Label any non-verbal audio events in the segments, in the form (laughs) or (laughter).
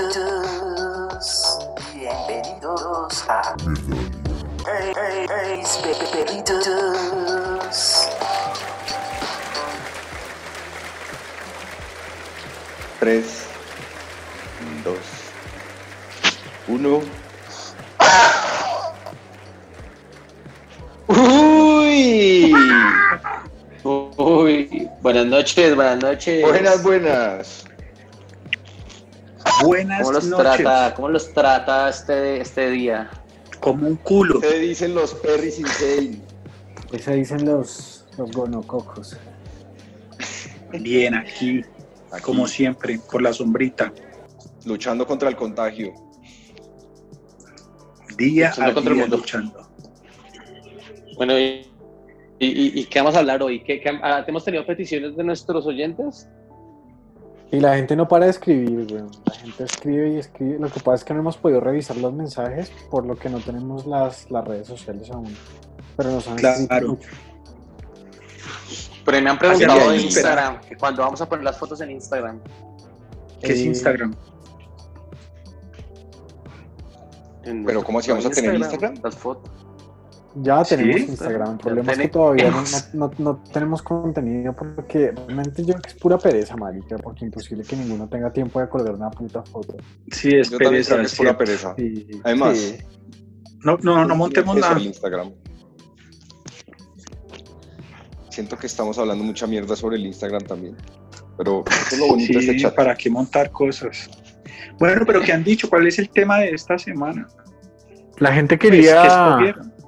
Bienvenidos, bienvenidos a hey, Perritos. Tres, dos, uno. Uy. Uy. Buenas noches, buenas noches. Buenas, buenas. Buenas ¿Cómo los noches. trata, cómo los trata este, este día? Como un culo. ¿Qué dicen los perris insane? Eso dicen los, los gonococos. Bien, aquí, Aquí, como siempre, por la sombrita. luchando contra el contagio. Día Luchando a contra el mundo. luchando. Bueno, ¿y, y, y- y qué vamos a hablar hoy? ¿Qué, qué- ah, ¿Hemos tenido peticiones de nuestros oyentes? Y la gente no para de escribir, weón. La gente escribe y escribe. Lo que pasa es que no hemos podido revisar los mensajes, por lo que no tenemos las, las redes sociales aún. Pero nos han escrito Claro. mucho. Pero me han preguntado en Instagram, que cuando vamos a poner las fotos en Instagram. ¿Qué es Eh, Instagram? Pero ¿cómo así vamos a tener Instagram? Las fotos. Ya ¿Sí? tenemos Instagram. El problema es que todavía no, no- tenemos contenido porque realmente yo creo que es pura pereza, marica, porque imposible que ninguno tenga tiempo de colgar una puta foto. Sí, es Yo pereza. creo que es pura pereza. Sí, Además, sí. No, no, no montemos nada. en Instagram. Siento que estamos hablando mucha mierda sobre el Instagram también. Pero eso es lo bonito de este chat. ¿para qué montar cosas? Bueno, pero ¿qué han dicho? ¿Cuál es el tema de esta semana? La gente Pues, quería. ¿qué escogieron?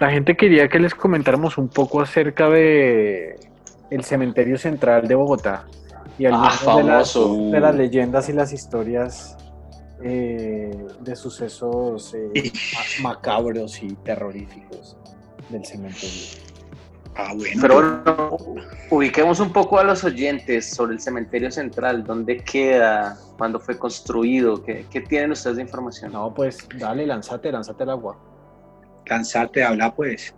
La gente quería que les comentáramos un poco acerca de el cementerio central de Bogotá y algunas de, las, famoso. de las leyendas y las historias eh, de sucesos eh, ma- macabros y terroríficos del cementerio. Ah, bueno. Pero bueno, ubiquemos un poco a los oyentes sobre el cementerio central, dónde queda, cuándo fue construido, qué, qué tienen ustedes de información. No, pues dale, lánzate, lánzate al agua. Cansate, habla pues.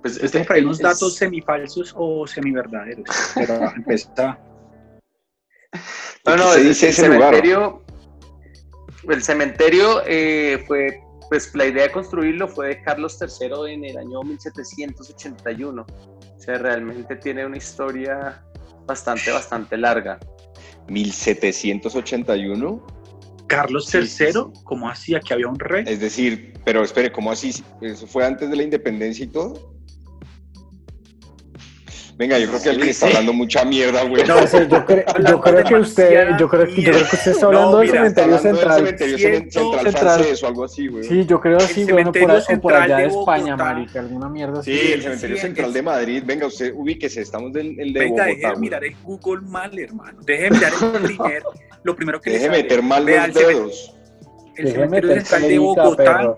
Pues Yo tengo por ahí unos es- datos semifalsos o semiverdaderos. Pero (laughs) empezar. No, no, ¿Qué se el, dice el lugar? cementerio, el cementerio eh, fue, pues la idea de construirlo fue de Carlos III en el año 1781. O sea, realmente tiene una historia bastante, bastante larga. 1781. Carlos III, sí, sí. ¿cómo hacía? Que había un rey. Es decir, pero espere, ¿cómo así? ¿Eso fue antes de la independencia y todo? Venga, yo creo que alguien está Sí. hablando mucha mierda, güey. No, sí, yo, cre- (laughs) yo creo que usted, yo creo, que- yo creo que usted está hablando No, del Está cementerio hablando del central. cementerio central, central. francés o algo así, güey. Sí, yo creo así, El bueno, por, o allá de de España, marica, alguna mierda así. Sí, el cementerio Sí, central es- de Madrid. Venga, usted ubíquese, estamos en el de Venga, Bogotá. deje de mirar el Google mal, hermano. Deje de mirar el primer, (laughs) lo primero que le Deje meter mal los dedos. El cementerio central de Bogotá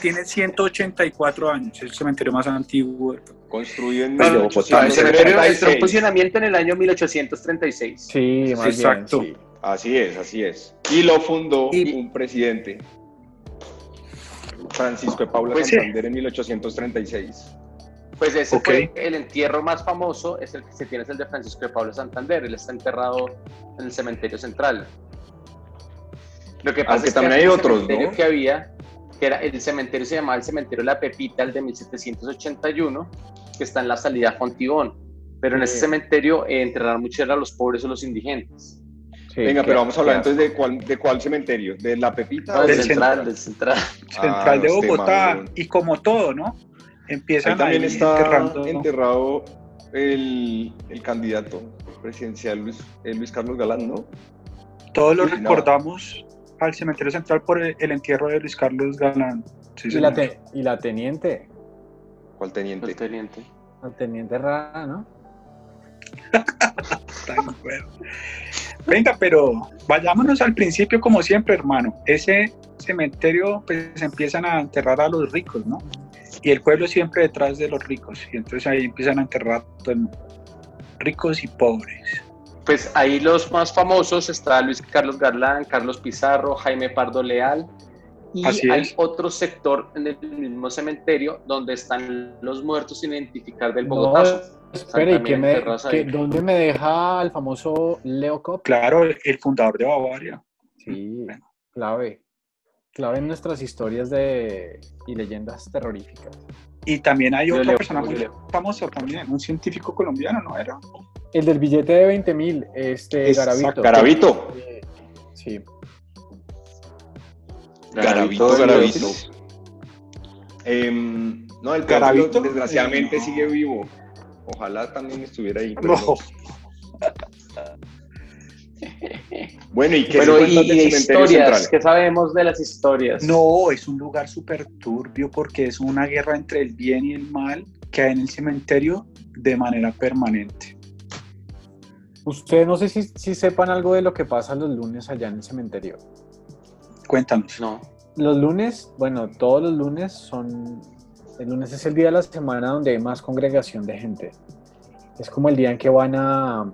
tiene 184 años, es el cementerio más antiguo. Construido en Bogotá, el 1836. cementerio entró en funcionamiento en el año 1836. Sí, más Exacto. bien, sí. Así es, así es. Y lo fundó Y- un presidente, Francisco de Paula Pues sí. Santander, en 1836. Pues ese fue el entierro más famoso, es el que se tiene, es el de Francisco de Pablo Santander. Él está enterrado en el cementerio central. Lo que pasa Aunque es que también hay otros, cementerio ¿no? que había, que era el cementerio se llamaba el cementerio La Pepita, el de 1781, que está en la salida a Fontibón. Pero en ese Sí. cementerio eh, enterraron mucho a los pobres o los indigentes. Sí, Venga, pero vamos a hablar entonces de cuál, de cuál cementerio, de la Pepita No, o del del central, central. del central. (laughs) Central Ah, de este Bogotá. Y como todo, ¿no? Empiezan Ahí también ahí está enterrando. enterrado el, el candidato presidencial Luis, eh, Luis Carlos Galán, ¿no? Todos lo Sí, no. recordamos al cementerio central por el, el entierro de Luis Carlos Galán. Sí, Y la, señor. te- y la teniente, ¿Cuál teniente? El teniente. la teniente rara, ¿no? (laughs) Tan bueno. Venga, pero vayámonos al principio como siempre, hermano. Ese cementerio, pues empiezan a enterrar a los ricos, ¿no? Y el pueblo siempre detrás de los ricos. Y entonces ahí empiezan a enterrar a todo el mundo. Ricos y pobres. Pues ahí los más famosos está Luis Carlos Garlán, Carlos Pizarro, Jaime Pardo Leal Y Así hay es. otro sector en el mismo cementerio donde están los muertos sin identificar del No, Bogotazo. Espera, ¿y qué me, dónde me deja el famoso Leo Kopp? Claro, el, el fundador de Bavaria. Sí, clave. Clave en nuestras historias de y leyendas terroríficas. Y también hay otra leo, persona muy famosa también, un científico colombiano, ¿no era? El del billete de 20 mil, este Exacto. Garavito. Garavito. Eh, Sí. Garavito. Biófilos. Em, no, el Garavito, Garavito desgraciadamente eh, no. sigue vivo. Ojalá también estuviera ahí. pero No. no. Bueno, ¿y qué se y, de historias, central? ¿qué sabemos de las historias? No, es un lugar súper turbio porque es una guerra entre el bien y el mal que hay en el cementerio de manera permanente. Ustedes no sé si, si sepan algo de lo que pasa los lunes allá en el cementerio. Cuéntanos. No. Los lunes, bueno, todos los lunes son. El lunes es el día de la semana donde hay más congregación de gente. Es como el día en que van a,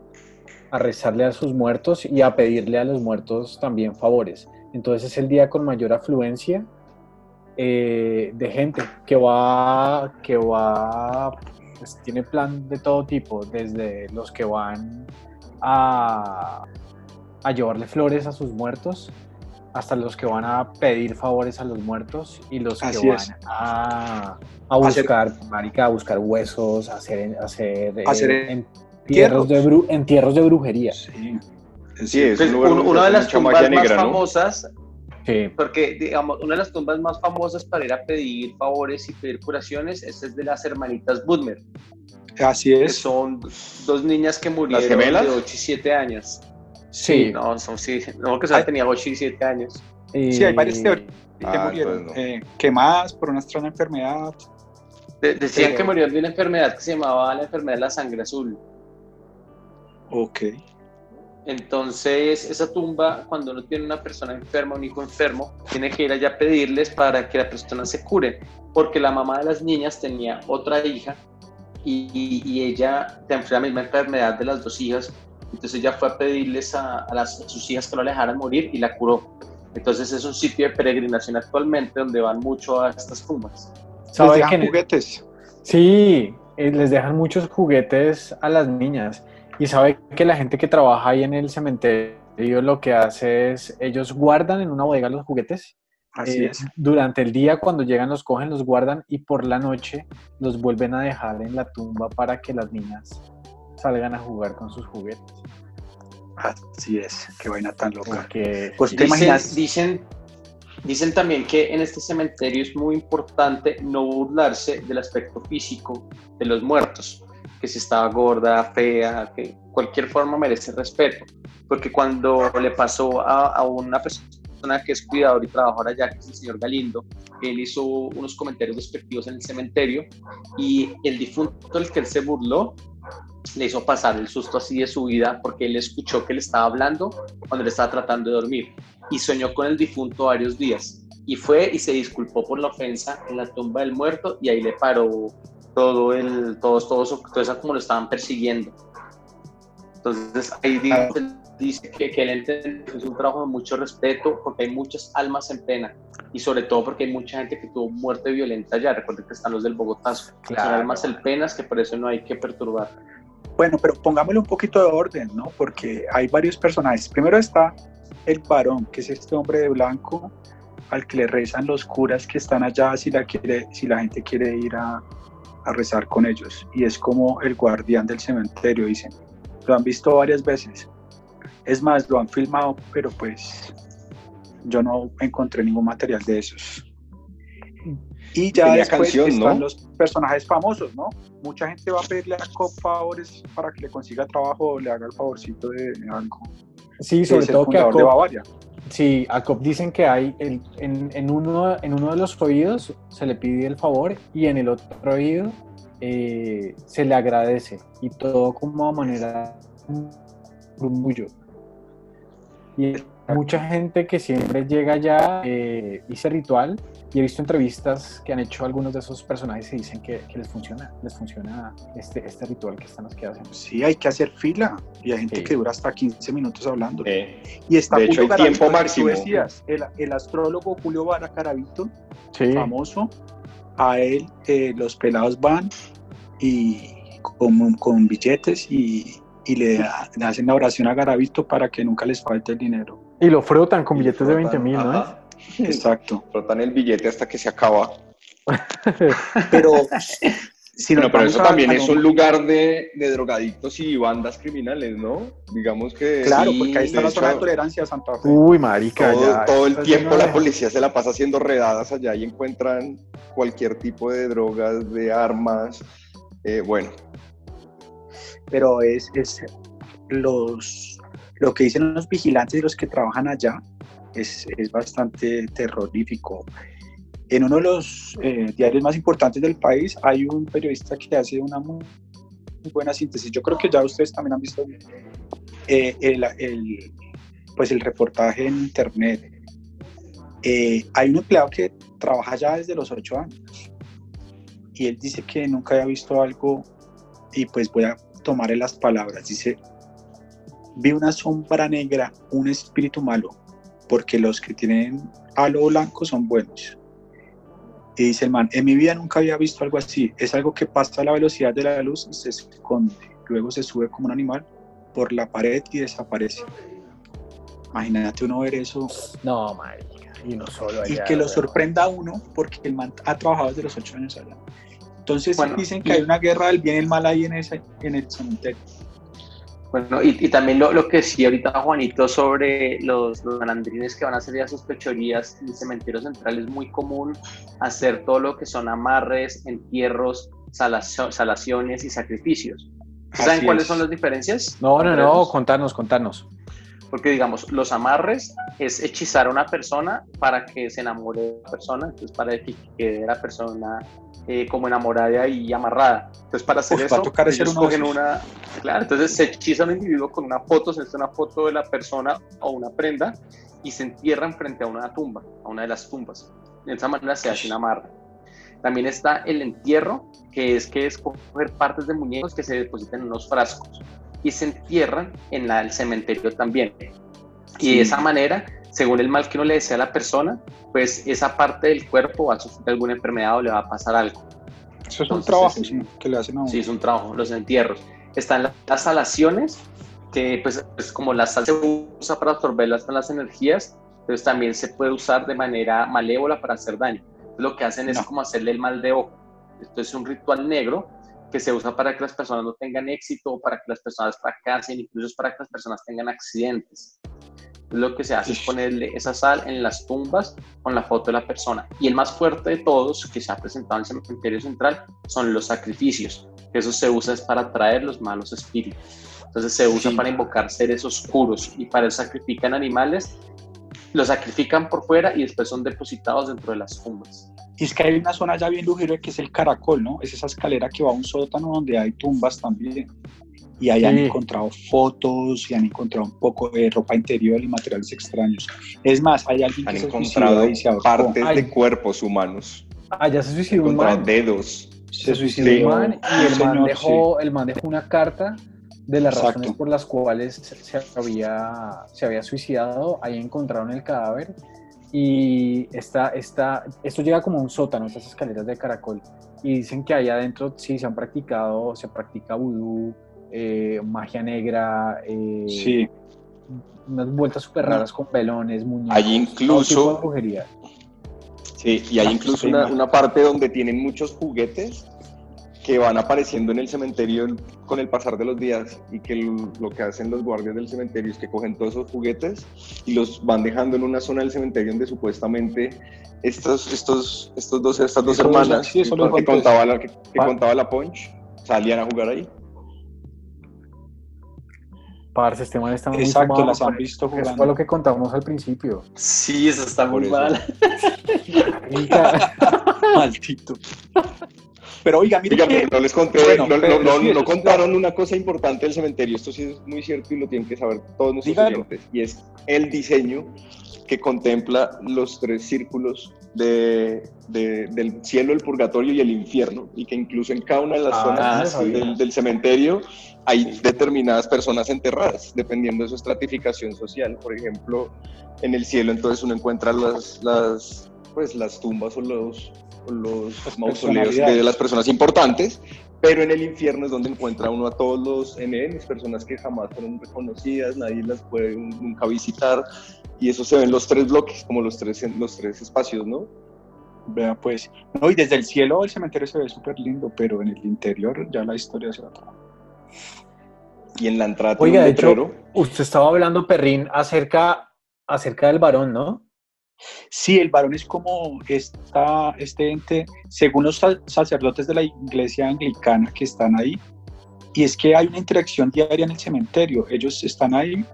a rezarle a sus muertos y a pedirle a los muertos también favores. Entonces es el día con mayor afluencia eh, de gente que va, que va, pues tiene plan de todo tipo, desde los que van a, a llevarle flores a sus muertos hasta los que van a pedir favores a los muertos y los que van es. a, a Hacer- buscar, marica, a buscar huesos, a hacer, a hacer, eh, Hacer entierros, de bru- entierros de brujería. Sí. Sí, es Pues, un lugar un- donde una de las tumbas más negra, ¿no? famosas, Sí. porque digamos, una de las tumbas más famosas para ir a pedir favores y pedir curaciones, es de las hermanitas Budmer, Así que es. son dos niñas que murieron de 8 y 7 años. Sí. No, son sí, no que solo tenía 8 y 7 años. Y- Sí, hay varias teorías que Ah, murieron entonces no. eh, quemadas por una extraña enfermedad. De- decían Pero- que murieron de una enfermedad que se llamaba la enfermedad de la sangre azul. Ok. Entonces, esa tumba, cuando uno tiene una persona enferma, un hijo enfermo, tiene que ir allá a pedirles para que la persona se cure, porque la mamá de las niñas tenía otra hija y, y- ella tenía la misma enfermedad de las dos hijas, entonces ella fue a pedirles a, a las, a sus hijas que no la dejaran morir y la curó. Entonces es un sitio de peregrinación actualmente donde van mucho a estas tumbas. Les ¿Sabe dejan que juguetes. Sí, eh, les dejan muchos juguetes a las niñas. Y sabe que la gente que trabaja ahí en el cementerio lo que hace es, ellos guardan en una bodega los juguetes. Así eh, es. Durante el día, cuando llegan, los cogen, los guardan y por la noche los vuelven a dejar en la tumba para que las niñas salgan a jugar con sus juguetes. Así es. Qué vaina tan loca. Porque Pues te Dicen, imaginas. dicen, dicen también que en este cementerio es muy importante no burlarse del aspecto físico de los muertos, que si estaba gorda, fea, que cualquier forma merece respeto, porque cuando le pasó a, a una persona que es cuidador y trabajador allá, que es el señor Galindo, él hizo unos comentarios despectivos en el cementerio y el difunto del que él se burló le hizo pasar el susto así de su vida porque él escuchó que le estaba hablando cuando le estaba tratando de dormir y soñó con el difunto varios días. Y fue y se disculpó por la ofensa en la tumba del muerto y ahí le paró todo el todos todos todo eso como lo estaban persiguiendo. Entonces ahí dice, dice que, que él que es un trabajo de mucho respeto porque hay muchas almas en pena y sobre todo porque hay mucha gente que tuvo muerte violenta allá recuerden que están los del Bogotazo son Claro. almas en penas que por eso no hay que perturbar Bueno, pero pongámosle un poquito de orden, ¿no? Porque hay varios personajes. Primero está el varón, que es este hombre de blanco al que le rezan los curas que están allá si la, quiere, si la gente quiere ir a, a rezar con ellos. Y es como el guardián del cementerio, dicen. Lo han visto varias veces. Es más, lo han filmado, pero pues yo no encontré ningún material de esos. Y ya Tenía después canción, están ¿no? los personajes famosos, ¿no? Mucha gente va a pedirle a Cobb favores para que le consiga trabajo o le haga el favorcito de algo. sí, sobre todo que a fundador de Bavaria. Sí, a Cop dicen que hay el- en, en uno, en uno de los oídos se le pide el favor y en el otro oído eh, se le agradece y todo como a manera de murmullo. Y mucha gente que siempre llega allá, eh, hice ritual y he visto entrevistas que han hecho algunos de esos personajes y dicen que, que les funciona, les funciona este, este ritual que están los que hacen. Sí, hay que hacer fila y hay gente Sí. que dura hasta 15 minutos hablando. Eh, y está de hecho, hay tiempo máximo. decías, el, el astrólogo Julio Vara Garavito, Sí, famoso, a él eh, los pelados van y con, con billetes y, y le, da- le hacen la oración a Garavito para que nunca les falte el dinero. y lo frotan con y billetes de frotan, 20 mil, ¿no? ajá. (laughs) Exacto. Frotan el billete hasta que se acaba. (laughs) Pero (laughs) si Bueno, pero eso a- también a es un lugar de, de drogadictos y bandas criminales, ¿no? Digamos que Claro, sí, porque ahí está la zona de tolerancia de Santa Fe. Uy, marica, todo, ya, todo el tiempo la policía se la pasa haciendo redadas allá y encuentran cualquier tipo de drogas, de armas. Eh, bueno, pero es, es los lo que dicen los vigilantes y los que trabajan allá es, es bastante terrorífico. En uno de los eh, diarios más importantes del país hay un periodista que hace una muy, buena síntesis. Yo creo que ya ustedes también han visto eh, el, el, pues el reportaje en internet. Eh, hay un empleado que trabaja ya desde los ocho años y él dice que nunca había visto algo y pues voy a tomarle las palabras. Dice, vi una sombra negra, un espíritu malo, porque los que tienen halo blanco son buenos. Y dice el man, en mi vida nunca había visto algo así. Es algo que pasa a la velocidad de la luz y se esconde. Luego se sube como un animal por la pared y desaparece. Imagínate uno ver eso No, marica, y no solo y allá, que lo sorprenda a uno porque el man ha trabajado desde los ocho años allá. Entonces Bueno, dicen que y- hay una guerra del bien y el mal ahí en, ese, en el cementerio. Bueno, y, y también lo, lo que decía ahorita Juanito sobre los, los malandrines que van a hacer ya sus pechorías en el cementerio central, es muy común hacer todo lo que son amarres, entierros, salacio- salaciones y sacrificios. ¿Saben Así cuáles es. son las diferencias? No, no, no, contanos, contanos. Porque digamos, los amarres es hechizar a una persona para que se enamore de la persona, entonces para que quede la persona eh, como enamorada y amarrada. Entonces para hacer Uf, eso, tocar ellos cogen una, claro, entonces se hechiza un individuo con una foto, se hace una foto de la persona o una prenda y se entierran frente a una tumba, a una de las tumbas. De esa manera se hace un amarre. También está el entierro, que es que es coger partes de muñecos que se depositan en unos frascos y se entierran en la- el cementerio también. Y Sí. de esa manera, según el mal que uno le desea a la persona, pues esa parte del cuerpo va a sufrir alguna enfermedad o le va a pasar algo. Eso es un trabajo es- que le hacen a uno. Sí, es un trabajo, los entierros. Están la- las salaciones, que pues, pues como la sal se usa para absorber las, energías, entonces también se puede usar de manera malévola para hacer daño. Lo que hacen es como hacerle el mal de ojo. Esto es un ritual negro que se usa para que las personas no tengan éxito, para que las personas fracasen, incluso para que las personas tengan accidentes. Lo que se hace es ponerle esa sal en las tumbas con la foto de la persona. Y el más fuerte de todos, que se ha presentado en el cementerio central, son los sacrificios. Eso se usa es para atraer los malos espíritus. Entonces se usa Sí. para invocar seres oscuros y para eso sacrifican animales, los sacrifican por fuera y después son depositados dentro de las tumbas. Y es que hay una zona ya bien lujera que es el caracol, ¿no? Es esa escalera que va a un sótano donde hay tumbas también. Y ahí han Sí. encontrado fotos y han encontrado un poco de ropa interior y materiales extraños. Es más, hay alguien han que encontrado y se ahorcó. partes Ay. de cuerpos humanos, Ah, ya se suicidó un man. dedos. Se suicidó suicidó un man y el un man, señor, dejó, el man dejó una carta de las Exacto. razones por las cuales se había, se había suicidado. Ahí encontraron el cadáver y está, está, esto llega como a un sótano, estas escaleras de caracol. Y dicen que ahí adentro sí se han practicado, se practica vudú, eh, magia negra, eh, Sí, unas vueltas súper raras con velones, muñecos. Hay incluso- tipo de. Sí, y hay Ah, incluso una, parte donde tienen muchos juguetes que van apareciendo en el cementerio con el pasar de los días y que lo, que hacen los guardias del cementerio es que cogen todos esos juguetes y los van dejando en una zona del cementerio donde supuestamente estos, estos, estos dos, estas dos hermanas sí, que, contaba la, que, que contaba la Punch salían a jugar ahí. Parce, este man está muy exacto, fumado, las han visto Eso fue jugando. lo que contamos al principio. Sí, eso está Por muy eso. mal. (laughs) (laughs) Maldito. Pero oiga, mire pero no les conté, Bueno, no, no- pero no- no sí, contaron una cosa importante del cementerio, esto sí es muy cierto y lo tienen que saber todos nuestros Dígalo. oyentes, y es el diseño que contempla los tres círculos de, de- del cielo, el purgatorio y el infierno, y que incluso en cada una de las Ah, zonas sí, del, del cementerio hay determinadas personas enterradas, dependiendo de su estratificación social. Por ejemplo, en el cielo entonces uno encuentra las, las, pues, las tumbas o los, o los mausoleos de las personas importantes, pero en el infierno es donde encuentra uno a todos los NNs, personas que jamás fueron reconocidas, nadie las puede nunca visitar, y eso se ve en los tres bloques, como los tres, los tres espacios, ¿no? Vea pues, no, y desde el cielo el cementerio se ve súper lindo, pero en el interior ya la historia se otra. Y en la entrada Oiga, un de hecho, usted estaba hablando, Perrín, acerca, acerca del varón, ¿no? Sí, el varón es como esta, este ente, según los sa- sacerdotes de la iglesia anglicana que están ahí, y es que hay una interacción diaria en el cementerio. Ellos están ahí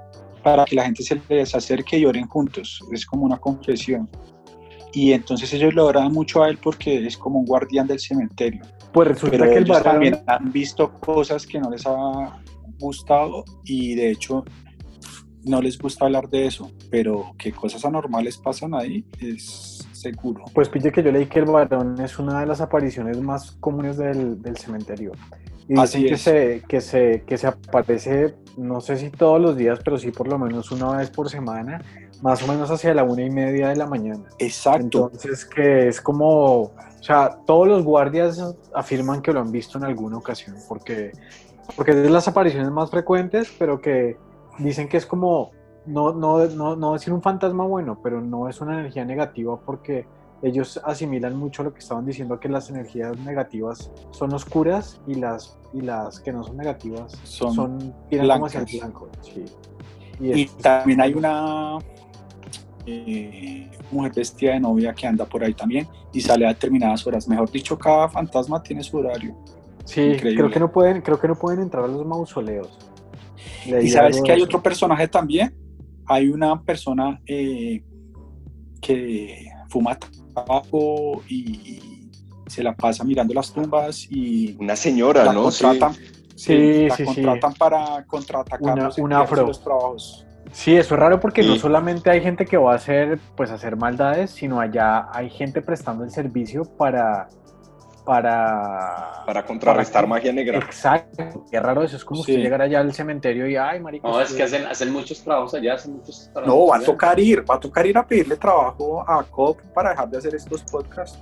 para que la gente se les acerque y oren juntos. Es como una confesión. Y entonces ellos lo oran mucho a él porque es como un guardián del cementerio. Pues resulta Pero que el ellos varón, también han visto cosas que no les ha gustado y de hecho no les gusta hablar de eso, pero que cosas anormales pasan ahí es seguro. pues pille que yo leí que el varón es una de las apariciones más comunes del, del cementerio. Y Así dicen que se, que, se, que se aparece, no sé si todos los días, pero sí por lo menos una vez por semana, más o menos hacia la una y media de la mañana. Exacto. Entonces que es como, o sea, todos los guardias afirman que lo han visto en alguna ocasión, porque, porque es de las apariciones más frecuentes, pero que dicen que es como, no, no, no, no decir un fantasma bueno, pero no es una energía negativa porque ellos asimilan mucho lo que estaban diciendo, que las energías negativas son oscuras y las, y las que no son negativas Son son, tiran como hacia el blancas. blanco. sí. Y es- también hay una eh, mujer vestida de novia que anda por ahí también y sale a determinadas horas. Mejor dicho, cada fantasma tiene su horario. Sí, Increíble. creo que no pueden, creo que no pueden entrar a los mausoleos. Leí Y sabes que hay otro personaje también. Hay una persona eh, que fuma tabaco y se la pasa mirando las tumbas y Una señora, la ¿no? Sí. contratan, Sí, la sí, sí. contratan para contraatacarlos Una- un afro. los trabajos. Sí, eso es raro porque no solamente hay gente que va a hacer, pues, hacer maldades, sino allá hay gente prestando el servicio para, para, Para contrarrestar para- magia negra. Exacto. Qué raro eso. Es como Sí. usted llegar allá al cementerio y, ay, marico. No, es que hacen, hacen muchos trabajos allá, hacen muchos trabajos. No, va a tocar ir, va a tocar ir a pedirle trabajo a COP para dejar de hacer estos podcasts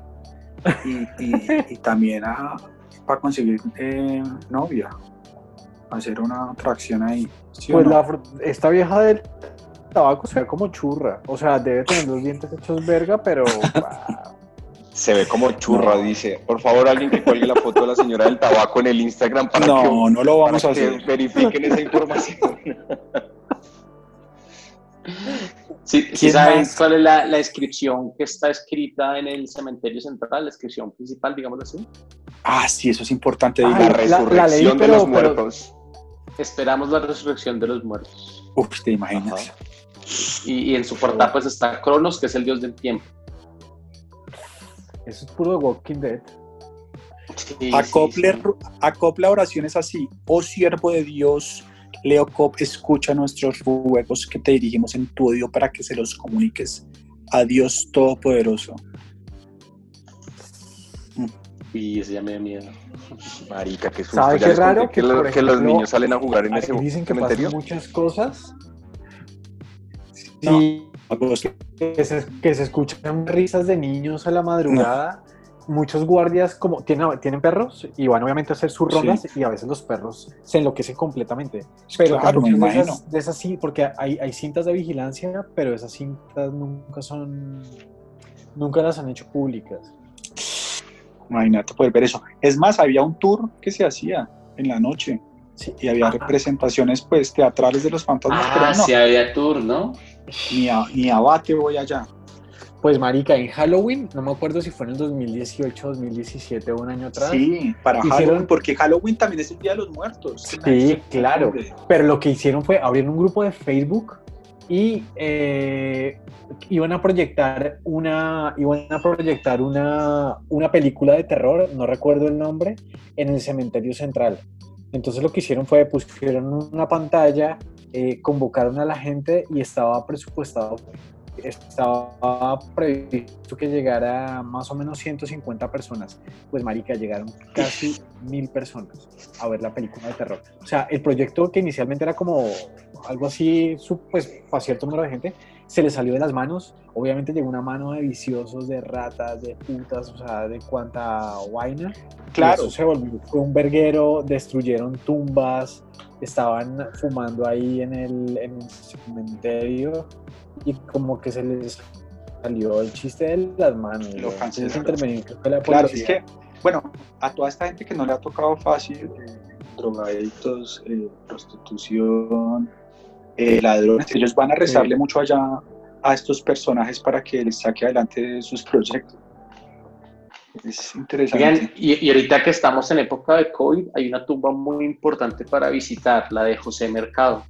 y, y- (laughs) y también a, para conseguir eh, novia, hacer una atracción ahí. ¿sí o Pues no? la esta vieja del tabaco se ve como churra. O sea, debe tener los dientes hechos verga, pero. (laughs) ah, Se ve como churra, No. dice. Por favor, alguien que cuelgue la foto de la señora del tabaco en el Instagram para No, que, no lo vamos para a que hacer. verifiquen esa información. (laughs) Sí, sí cuál es la, la inscripción que está escrita en el cementerio central, la inscripción principal, digámoslo así. Ah, sí, eso es importante. Ah, digo. la la- la resurrección leí, de pero- los pero- muertos. Esperamos la resurrección de los muertos. Uf, te imaginas. Y, y en su portada pues está Cronos, que es el dios del tiempo. Eso es puro de Walking Dead. Sí, Acople, sí, sí. acopla oraciones así. Oh siervo de Dios, Leo Cop, escucha nuestros ruegos que te dirigimos en tu odio para que se los comuniques a Dios Todopoderoso. Y ese ya me da miedo. Marica, qué susto. ¿Sabe qué raro? que, Que, lo- que los niños salen a jugar en Ahí ese dicen que cementerio. pasan muchas cosas. No. Sí, Pues, que se, que se escuchan risas de niños a la madrugada. Muchos guardias como tienen, tienen perros y van obviamente a hacer sus Sí. rondas y a veces los perros se enloquecen completamente. Pero claro, me muchas de imagino. esas, de esas sí, porque hay, hay cintas de vigilancia, pero esas cintas nunca son, nunca las han hecho públicas. Imagínate poder ver eso. Es más, había un tour que se hacía en la noche Sí. y había Ah. representaciones pues teatrales de los fantasmas, Ah, pero no, sí había tour, ¿no? Ni, a, ni a bate voy allá. Pues marica, en Halloween, no me acuerdo si fue en el 2018, 2017 o un año atrás. Sí, para Hicieron- Halloween, porque Halloween también es el Día de los Muertos. Sí, claro. Pero lo que hicieron fue abrir un grupo de Facebook y eh, iban a proyectar una iban a proyectar una, una película de terror, no recuerdo el nombre, en el cementerio central. Entonces lo que hicieron fue pusieron una pantalla, eh, convocaron a la gente y estaba presupuestado estaba previsto que llegara más o menos 150 personas. Pues, marica, llegaron casi (laughs) mil personas a ver la película de terror. O sea, el proyecto que inicialmente era como algo así, pues, para cierto número de gente, se le salió de las manos. Obviamente llegó una mano de viciosos, de ratas, de putas, o sea, de cuánta vaina. Claro. eso se volvió, fue un verguero, destruyeron tumbas, estaban fumando ahí en el, en el cementerio y como que se les salió el chiste de las manos. Lo Claro, es que, bueno, a toda esta gente que no le ha tocado fácil, eh, drogadictos, eh, prostitución, eh, ladrones, ellos van a rezarle mucho allá a estos personajes para que les saque adelante sus proyectos. Es interesante. y, y, ahorita que estamos en época de COVID, hay una tumba muy importante para visitar, la de José Mercado.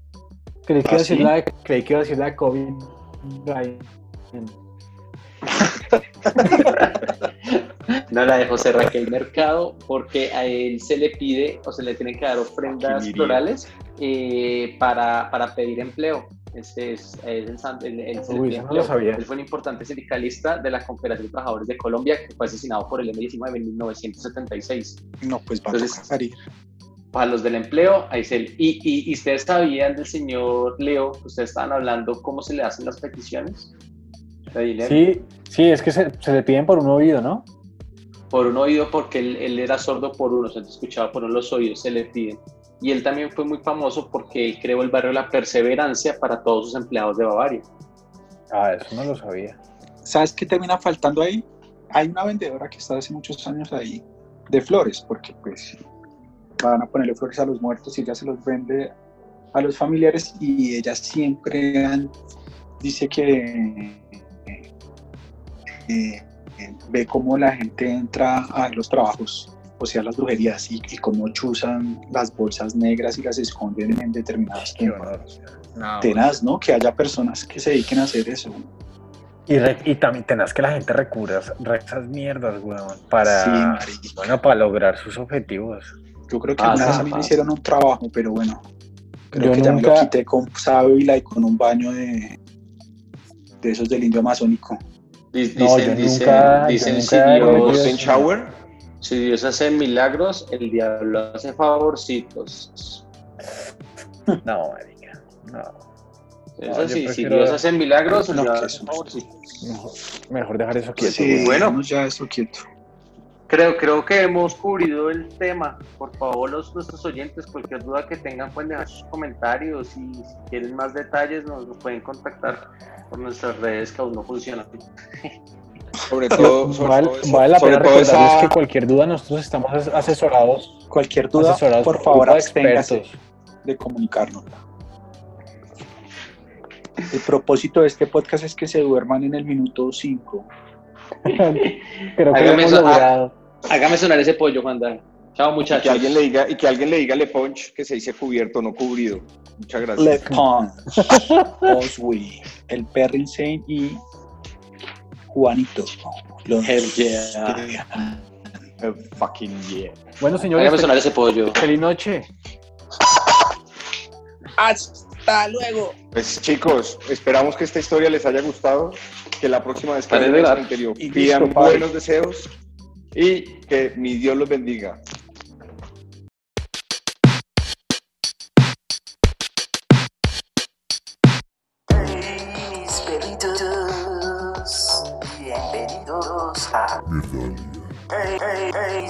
Creí que, iba, a ¿Ah, decir la de, creí que iba a decir la de COVID. (laughs) (laughs) no, la de José Raquel Mercado, porque a él se le pide o se le tienen que dar ofrendas florales eh, para, para pedir empleo. Ese es, el, el, Uy, no lo sabía. Él fue un importante sindicalista de la Confederación de Trabajadores de Colombia que fue asesinado por el M-19 en 1976. No, pues va Entonces, a salir para los del empleo, ahí se, y, y, y, ustedes sabían del señor Leo, ustedes estaban hablando cómo se le hacen las peticiones Sí, sí, es que se, se, le piden por un oído, ¿no? Por un oído porque él, él era sordo por uno, se escuchaba por los oídos, se le piden. Y él también fue muy famoso porque él creó el barrio La Perseverancia para todos sus empleados de Bavaria. Ah, eso no lo sabía. ¿Sabes qué termina faltando ahí? Hay una vendedora que está hace muchos años ahí de flores, porque pues van a ponerle flores a los muertos y ella se los vende a los familiares y ella siempre dice que eh, ve cómo la gente entra a los trabajos, o sea, las brujerías y, cómo chuzan las bolsas negras y las esconden en determinadas temporadas. No, tenaz, ¿no? Que haya personas que se dediquen a hacer eso. Y, y también tenaz que la gente recurra a esas mierdas, weón, para, bueno, para lograr sus objetivos. Yo creo que una vez a mí me hicieron un trabajo, pero bueno, creo que ya me lo quité con sábila y con un baño de, de esos del indio amazónico. Dicen, no, dicen, nunca, dicen si, Dios, shower? si Dios hace milagros, el diablo hace favorcitos. (laughs) No, marica, no. Eso sí, si Dios hace milagros, no, hace favorcitos. Mejor, mejor, dejar eso quieto. Sí, bueno, ya eso quieto. Creo, creo que hemos cubrido el tema. Por favor, los, nuestros oyentes, cualquier duda que tengan, pueden dejar sus comentarios y si quieren más detalles, nos, pueden contactar por nuestras redes que aún no funcionan. (laughs) Sobre todo, vale, la pena recordarles que cualquier duda, nosotros estamos asesorados. Cualquier duda, por favor, absténgase de comunicarnos. El propósito de este podcast es que se duerman en el minuto 5. (laughs) Creo que hemos logrado. Hágame sonar ese pollo, Juan Chao, muchachos. Y que alguien le diga, y que alguien le diga Le Punch que se dice cubierto, no cubrido. Muchas gracias. Le Punch. Oswi, el Perry Insane y Juanito. Los Hell yeah. Hell fucking yeah. Bueno, señores. Hágame sonar ese pollo. Feliz noche. Hasta luego. Pues chicos, esperamos que esta historia les haya gustado. Que la próxima vez que en el cementerio pidan buenos deseos y que mi Dios los bendiga. bienvenidos a Hey, hey, hey,